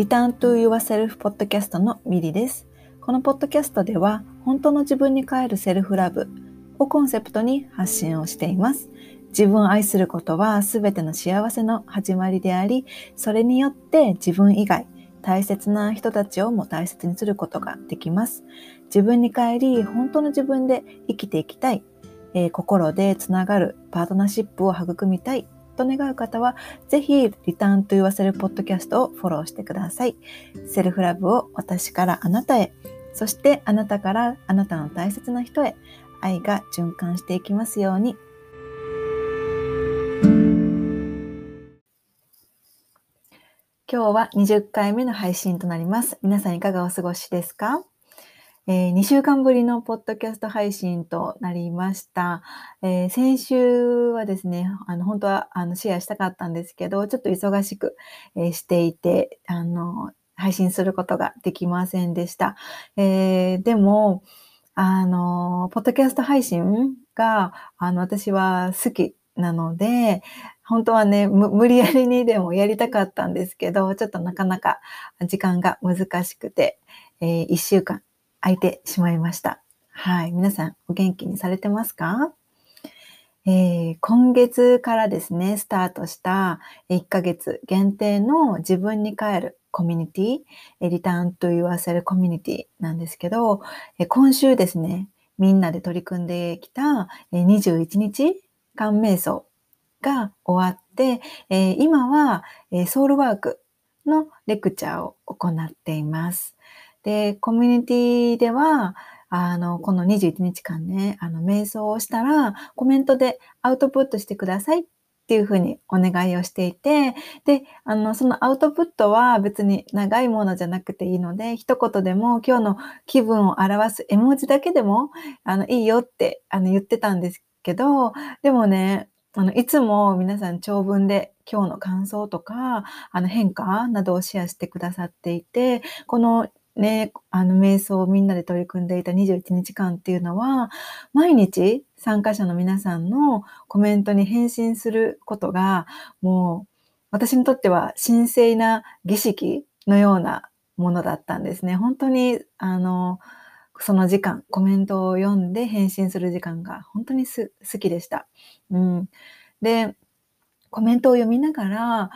Return to Yourself Podcast のミリです。このポッドキャストでは、本当の自分に帰るセルフラブをコンセプトに発信をしています。自分を愛することは全ての幸せの始まりであり、それによって自分以外、大切な人たちをも大切にすることができます。自分に帰り、本当の自分で生きていきたい、えー、心でつながるパートナーシップを育みたいと願う方は、ぜひ、リターンと言わせるポッドキャストをフォローしてください。セルフラブを私からあなたへ、そしてあなたからあなたの大切な人へ、愛が循環していきますように。今日は20回目の配信となります。皆さんいかがお過ごしですか？えー、2週間ぶりのポッドキャスト配信となりました。えー、先週はですね、あの、本当はあのシェアしたかったんですけど、ちょっと忙しく、えー、していて、あの、配信することができませんでした。えでも、あの、ポッドキャスト配信が、あの、私は好きなので、本当はね、無理やりにでもやりたかったんですけど、ちょっとなかなか時間が難しくて、えー、1週間空いてしまいました。はい。皆さんお元気にされてますか？えー、今月からですね、スタートした1ヶ月限定の自分に帰るコミュニティ、リターンと言わせるコミュニティなんですけど、今週ですね、みんなで取り組んできた21日間瞑想が終わって、今は、ソウルワークのレクチャーを行っています。で、コミュニティでは、あの、この21日間ね、あの、瞑想をしたら、コメントでアウトプットしてくださいっていうふうにお願いをしていて、で、あの、そのアウトプットは別に長いものじゃなくていいので、一言でも今日の気分を表す絵文字だけでも、あの、いいよって、あの、言ってたんですけど、でもね、あの、いつも皆さん長文で今日の感想とか、あの変化などをシェアしてくださっていて、このね、あの、瞑想をみんなで取り組んでいた21日間っていうのは、毎日参加者の皆さんのコメントに返信することが、もう、私にとっては神聖な儀式のようなものだったんですね。本当に、あの、その時間、コメントを読んで返信する時間が本当に好きでした。うん。で、コメントを読みながら、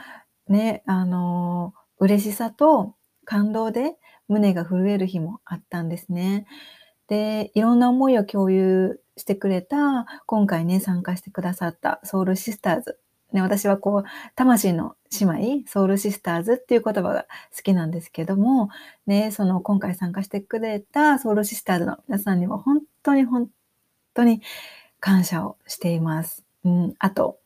ね、あの、嬉しさと感動で胸が震える日もあったんですね。で、いろんな思いを共有してくれた、今回ね、参加してくださったソウルシスターズ。ね、私はこう、魂の姉妹、ソウルシスターズっていう言葉が好きなんですけども、ね、その今回参加してくれたソウルシスターズの皆さんにも本当に本当に感謝をしています。うん、あと、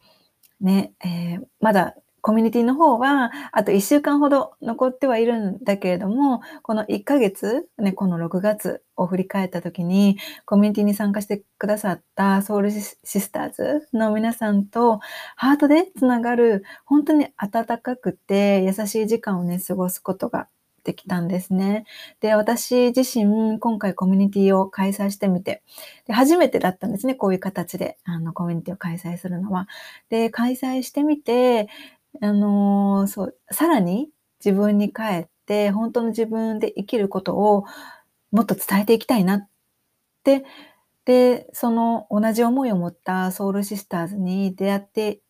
ね、えー、まだコミュニティの方は、あと1週間ほど残ってはいるんだけれども、この1ヶ月、ね、この6月を振り返った時に、コミュニティに参加してくださったソウルシスターズの皆さんと、ハートでつながる、本当に温かくて優しい時間をね、過ごすことができたんですね。で、私自身、今回コミュニティを開催してみて、で初めてだったんですね、こういう形で、あの、コミュニティを開催するのは。で、開催してみて、あの、そう、さらに自分に帰って、本当の自分で生きることをもっと伝えていきたいなって、で、その同じ思いを持ったソウルシスターズに出会って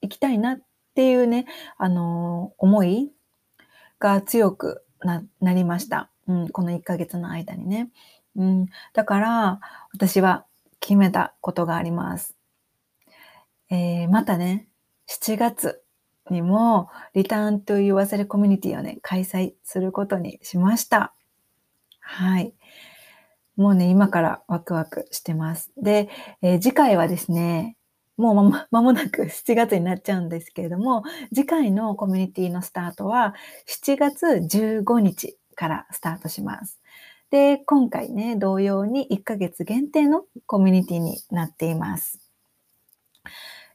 いきたいなっていうね、あの、思いが強くななりました。うん、この1ヶ月の間にね。うん、だから、私は決めたことがあります。えー、またね、7月にも、リターンと言わせるコミュニティをね、開催することにしました。はい。もうね、今からワクワクしてます。で、えー、次回はですね、もうままもなく7月になっちゃうんですけれども、次回のコミュニティのスタートは7月15日からスタートします。で、今回ね、同様に1ヶ月限定のコミュニティになっています。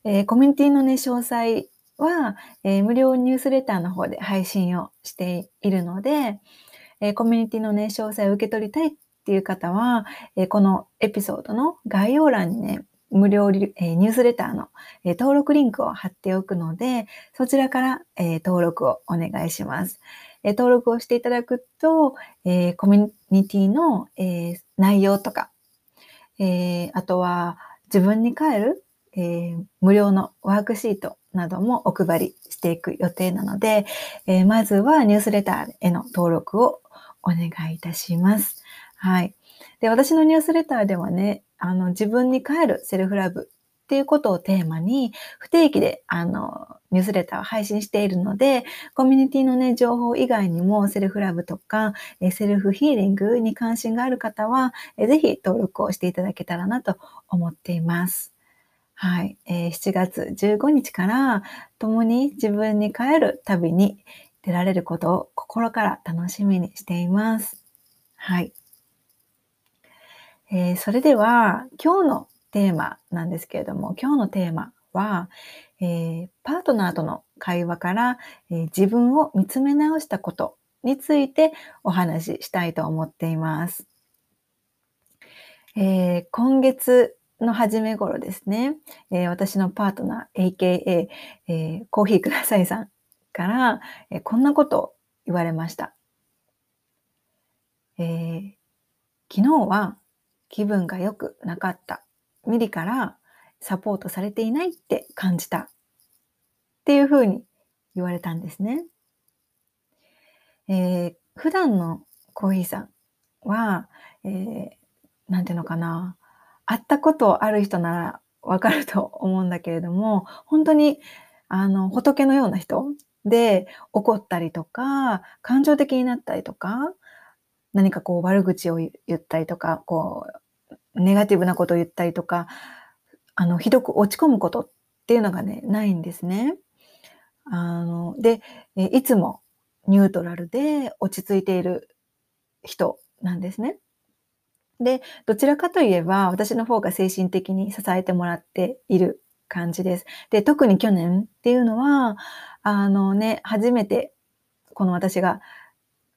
えー、コミュニティのね、詳細は、えー、無料ニュースレターの方で配信をしているので、えー、コミュニティのね、詳細を受け取りたいっていう方は、えー、このエピソードの概要欄にね、無料リ、えー、ニュースレターの、えー、登録リンクを貼っておくので、そちらから、えー、登録をお願いします。え登録をしていただくと、えコミュニティの、え内容とか、えあとは自分に帰る、え無料のワークシートなどもお配りしていく予定なので、えまずはニュースレターへの登録をお願いいたします。はい。で、私のニュースレターではね、あの、自分に帰るセルフラブっていうことをテーマに、不定期で、あの、ニュースレターを配信しているので、コミュニティのね、情報以外にも、セルフラブとか、セルフヒーリングに関心がある方は、ぜひ登録をしていただけたらなと思っています。はい。えー、7月15日から、共に自分に帰る旅に出られることを心から楽しみにしています。はい。えー、それでは、今日のテーマなんですけれども、今日のテーマは、えー、パートナーとの会話から、えー、自分を見つめ直したことについてお話ししたいと思っています。えー、今月の初め頃ですね、え私のパートナー AKA、えコーヒーくださいさんから、えこんなことを言われました。え昨日は気分が良くなかった。ミリからサポートされていないって感じたっていうふうに言われたんですね。えー、普段のコーヒーさんは、えー、なんていうのかな、会ったことある人ならわかると思うんだけれども、本当に、あの、仏のような人で怒ったりとか、感情的になったりとか、何かこう悪口を言ったりとか、こう、ネガティブなことを言ったりとか、あの、ひどく落ち込むことっていうのがね、ないんですね。あの、で、いつもニュートラルで落ち着いている人なんですね。で、どちらかといえば、私の方が精神的に支えてもらっている感じです。で、特に去年っていうのは、あのね、初めて、この私が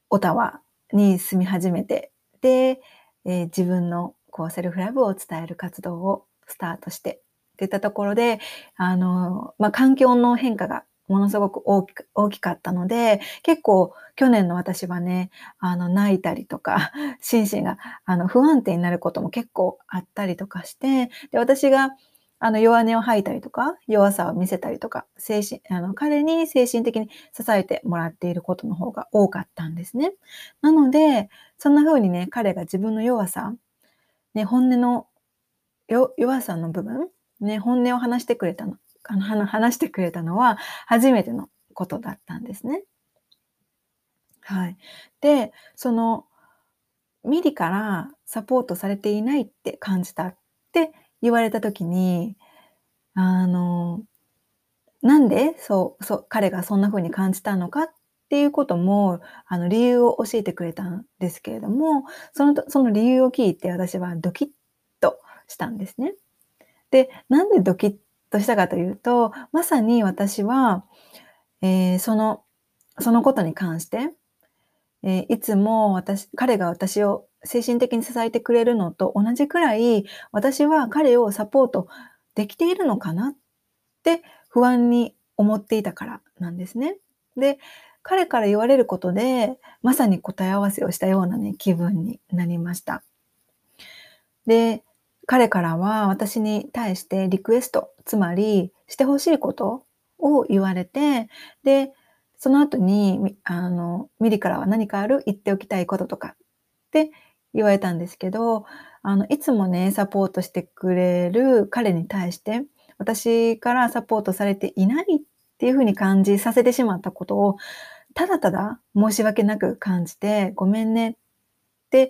オタワに住み始めて、で、えー、自分のこうセルフラブを伝える活動をスタートしてっていったところで、あの、まあ、環境の変化がものすごく大き大きかったので、結構去年の私はね、あの、泣いたりとか、心身があの不安定になることも結構あったりとかして、で、私があの、弱音を吐いたりとか、弱さを見せたりとか、精神、あの、彼に精神的に支えてもらっていることの方が多かったんですね。なので、そんな風にね、彼が自分の弱さ、ね、本音の弱さの部分、ね、本音を話してくれたの、あの話してくれたのは初めてのことだったんですね。はい。で、その、ミリからサポートされていないって感じたって言われた時に、あの、なんでそう、そう、彼がそんな風に感じたのかっていうことも、あの、理由を教えてくれたんですけれども、その、その理由を聞いて私はドキッとしたんですね。で、なんでドキッとしたかというと、まさに私は、えー、その、そのことに関して、えー、いつも私、彼が私を精神的に支えてくれるのと同じくらい、私は彼をサポートできているのかなって不安に思っていたからなんですね。で、彼から言われることで、まさに答え合わせをしたようなね、気分になりました。で、彼からは私に対してリクエスト、つまりしてほしいことを言われて、で、その後に、あの、ミリからは何かある言っておきたいこととかって言われたんですけど、あの、いつもね、サポートしてくれる彼に対して、私からサポートされていないっていうふうに感じさせてしまったことを、ただただ申し訳なく感じて、ごめんねって、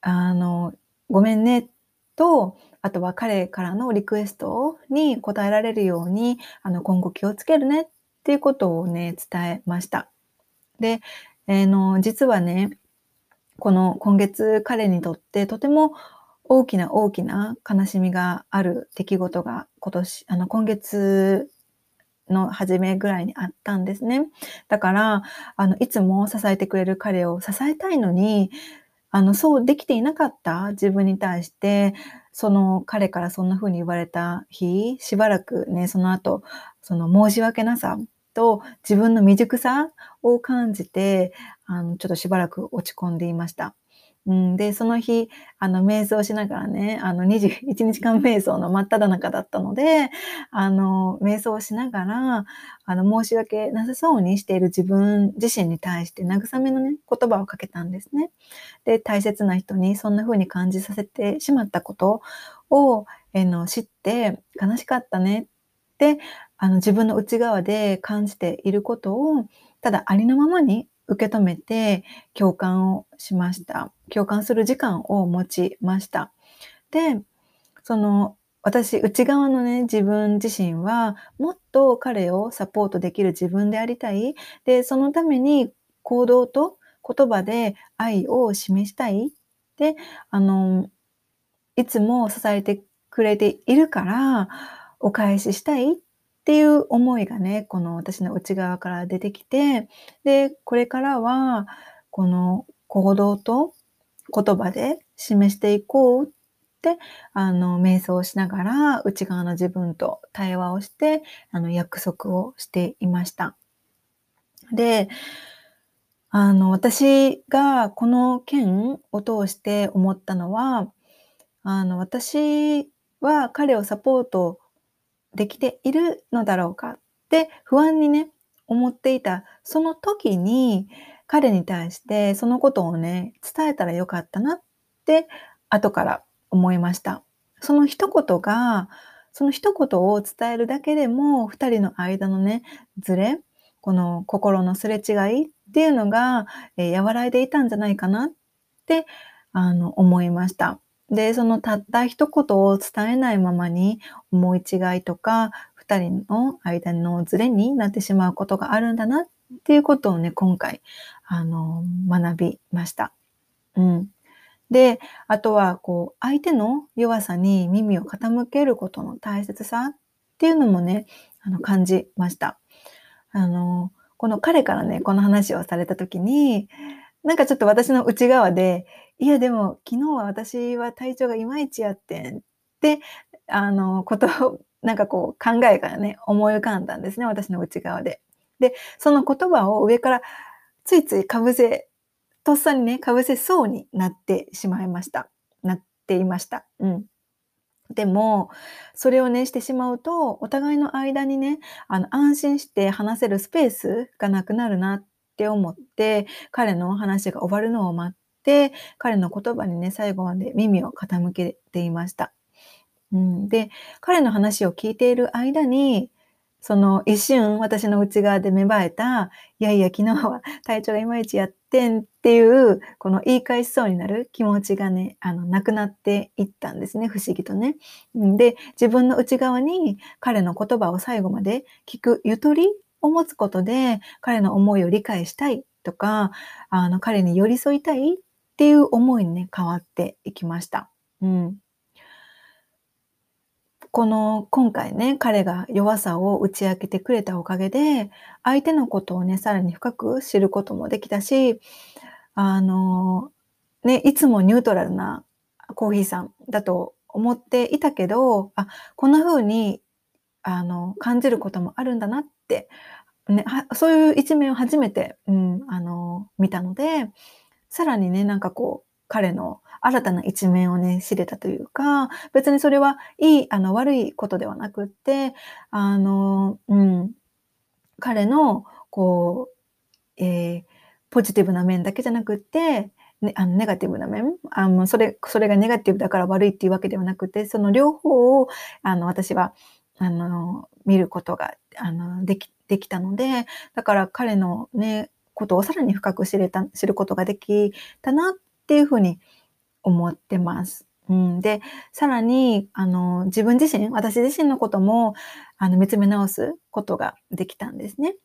あの、ごめんねっと、あとは彼からのリクエストに応えられるように、あの、今後気をつけるねっていうことをね、伝えました。で、えー、の、実はね、この今月彼にとってとても大きな大きな悲しみがある出来事が今年、あの今月の初めぐらいにあったんですね。だから、あの、いつも支えてくれる彼を支えたいのに、あの、そうできていなかった？自分に対して、その彼からそんな風に言われた日、しばらくね、その後、その申し訳なさ？と自分の未熟さ？を感じて、あの、ちょっとしばらく落ち込んでいました。うん、で、その日、あの、瞑想しながらね、あの、21 日間瞑想の真っ只中だったので、あの、瞑想しながら、あの、申し訳なさそうにしている自分自身に対して慰めのね、言葉をかけたんですね。で、大切な人にそんな風に感じさせてしまったことを、えの、知って悲しかったねって、あの、自分の内側で感じていることを、ただありのままに受け止めて共感をしました。共感する時間を持ちました。で、その私、内側のね、自分自身は、もっと彼をサポートできる自分でありたい。で、そのために行動と言葉で愛を示したい。で、あの、いつも支えてくれているから、お返ししたいっていう思いがね、この私の内側から出てきて、で、これからは、この行動と言葉で示していこうって、あの、瞑想しながら内側の自分と対話をして、あの、約束をしていました。で、あの、私がこの件を通して思ったのは、あの、私は彼をサポートできているのだろうかって不安にね、思っていたその時に彼に対してそのことをね、伝えたらよかったなって後から思いました。その一言が、その一言を伝えるだけでも二人の間のね、ズレ、この心のすれ違いっていうのが、えー、和らいでいたんじゃないかなってあの思いました。で、そのたった一言を伝えないままに思い違いとか、二人の間のズレになってしまうことがあるんだなっていうことをね、今回、あの、学びました。うん。で、あとは、こう、相手の弱さに耳を傾けることの大切さっていうのもね、あの、感じました。あの、この彼からね、この話をされた時に、なんかちょっと私の内側で、いやでも昨日は私は体調がいまいちやってんって、あの、ことを、なんかこう考えがね、思い浮かんだんですね、私の内側で。で、その言葉を上からついついかぶせ、とっさにね、かぶせそうになってしまいました。なっていました。うん。でも、それをね、してしまうと、お互いの間にね、あの、安心して話せるスペースがなくなるなって思って、彼の話が終わるのを待って、彼の言葉にね、最後まで耳を傾けていました。うん、で、彼の話を聞いている間に、その一瞬私の内側で芽生えた、いやいや昨日は体調がいまいちやってんっていう、この言い返しそうになる気持ちがね、あの、なくなっていったんですね、不思議とね。で、自分の内側に彼の言葉を最後まで聞くゆとりを持つことで、彼の思いを理解したいとか、あの、彼に寄り添いたいっっていう思いにね、変わっていきました。うん。この、今回ね、彼が弱さを打ち明けてくれたおかげで、相手のことをね、さらに深く知ることもできたし、あの、ね、いつもニュートラルなコーヒーさんだと思っていたけど、あ、こんな風に、あの、感じることもあるんだなってね、そういう一面を初めて、うん、あの、見たので、さらにね、なんかこう、彼の新たな一面をね、知れたというか、別にそれはいい、あの、悪いことではなくって、あの、うん、彼の、こう、えー、ポジティブな面だけじゃなくって、ね、あのネガティブな面あのそれ、それがネガティブだから悪いっていうわけではなくて、その両方を、あの、私は、あの、見ることが、あの、できできたので、だから彼のね、ことをさらに深く知れた、知ることができたなっていうふうに思ってます。うん、で、さらに、あの、自分自身、私自身のことも、あの、見つめ直すことができたんですね。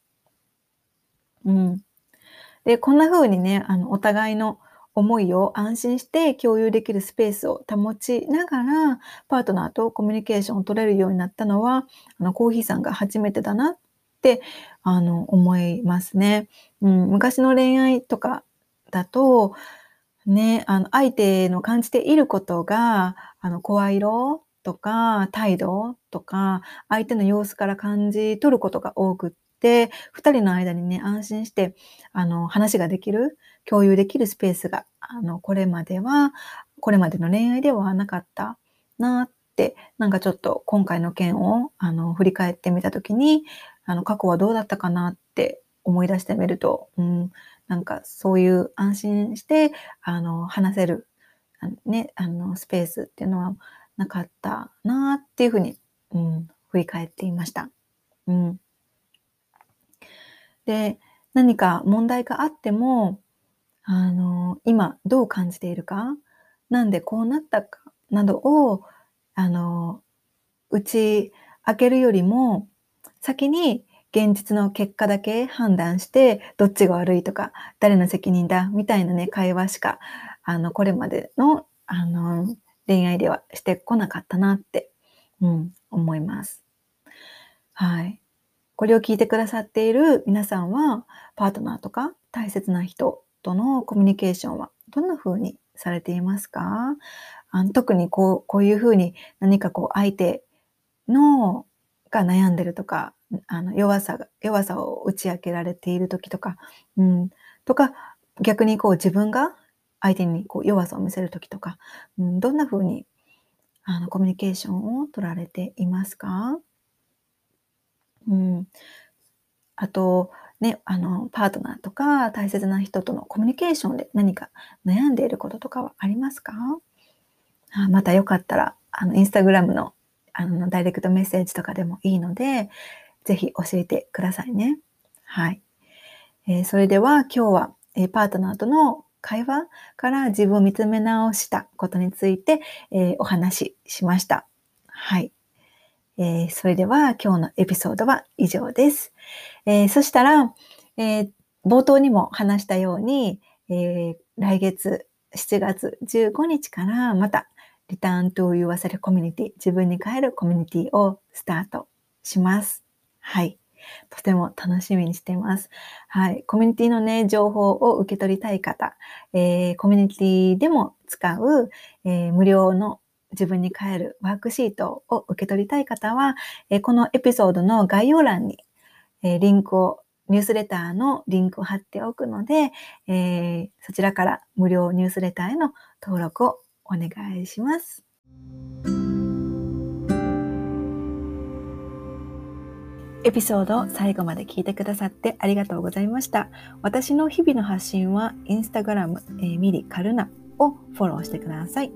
うん。で、こんな風にね、あの、お互いの思いを安心して共有できるスペースを保ちながら、パートナーとコミュニケーションを取れるようになったのは、あの、コーヒーさんが初めてだなっ、あの、思いますね。うん、昔の恋愛とかだと、ね、あの、相手の感じていることが、あの、声色とか態度とか、相手の様子から感じ取ることが多くっで、二人の間にね、安心して、あの、話ができる、共有できるスペースが、あの、これまでは、これまでの恋愛ではなかったなっ、なんかちょっと今回の件を、あの、振り返ってみたときに、あの、過去はどうだったかなって思い出してみると、うん、なんかそういう安心して、あの、話せる、ね、あの、スペースっていうのはなかったなっていうふうに、うん、振り返っていました。うん。で、何か問題があっても、あの、今どう感じているか、なんでこうなったかなどを、あの、打ち明けるよりも、先に現実の結果だけ判断して、どっちが悪いとか、誰の責任だ、みたいなね、会話しか、あの、これまでの、あの、恋愛ではしてこなかったなって、うん、思います。はい。これを聞いてくださっている皆さんは、パートナーとか大切な人とのコミュニケーションはどんな風にされていますか？あの特にこう、こういう風に何かこう相手のが悩んでるとか、あの弱さが、弱さを打ち明けられている時とか、うん、とか、逆にこう自分が相手にこう弱さを見せる時とか、うん、どんな風にあのコミュニケーションを取られていますか？うん。あと、ね、あの、パートナーとか大切な人とのコミュニケーションで何か悩んでいることとかはありますか？またよかったら、あの、インスタグラムのあの、ダイレクトメッセージとかでもいいので、ぜひ教えてくださいね。はい。えー、それでは今日は、えー、パートナーとの会話から自分を見つめ直したことについて、えー、お話ししました。はい。えー、それでは今日のエピソードは以上です。えー、そしたら、えー、冒頭にも話したように、え来月7月15日からまたリターンと言わせるコミュニティ、自分に帰るコミュニティをスタートします。はい。とても楽しみにしています。はい。コミュニティのね、情報を受け取りたい方、えー、コミュニティでも使う、えー、無料の自分に帰るワークシートを受け取りたい方は、えー、このエピソードの概要欄に、えリンクを、ニュースレターのリンクを貼っておくので、えそちらから無料ニュースレターへの登録をお願いします。エピソードを最後まで聞いてくださってありがとうございました。私の日々の発信はインスタグラム、えー、ミリカルナをフォローしてください。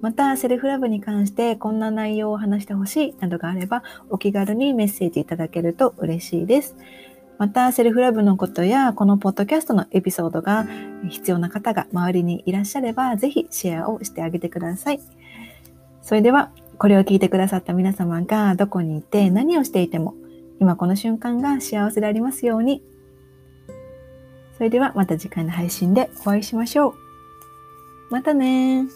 また、セルフラブに関してこんな内容を話してほしいなどがあれば、お気軽にメッセージいただけると嬉しいです。また、セルフラブのことや、このポッドキャストのエピソードが必要な方が周りにいらっしゃれば、ぜひシェアをしてあげてください。それでは、これを聞いてくださった皆様がどこにいて何をしていても、今この瞬間が幸せでありますように。それではまた次回の配信でお会いしましょう。またね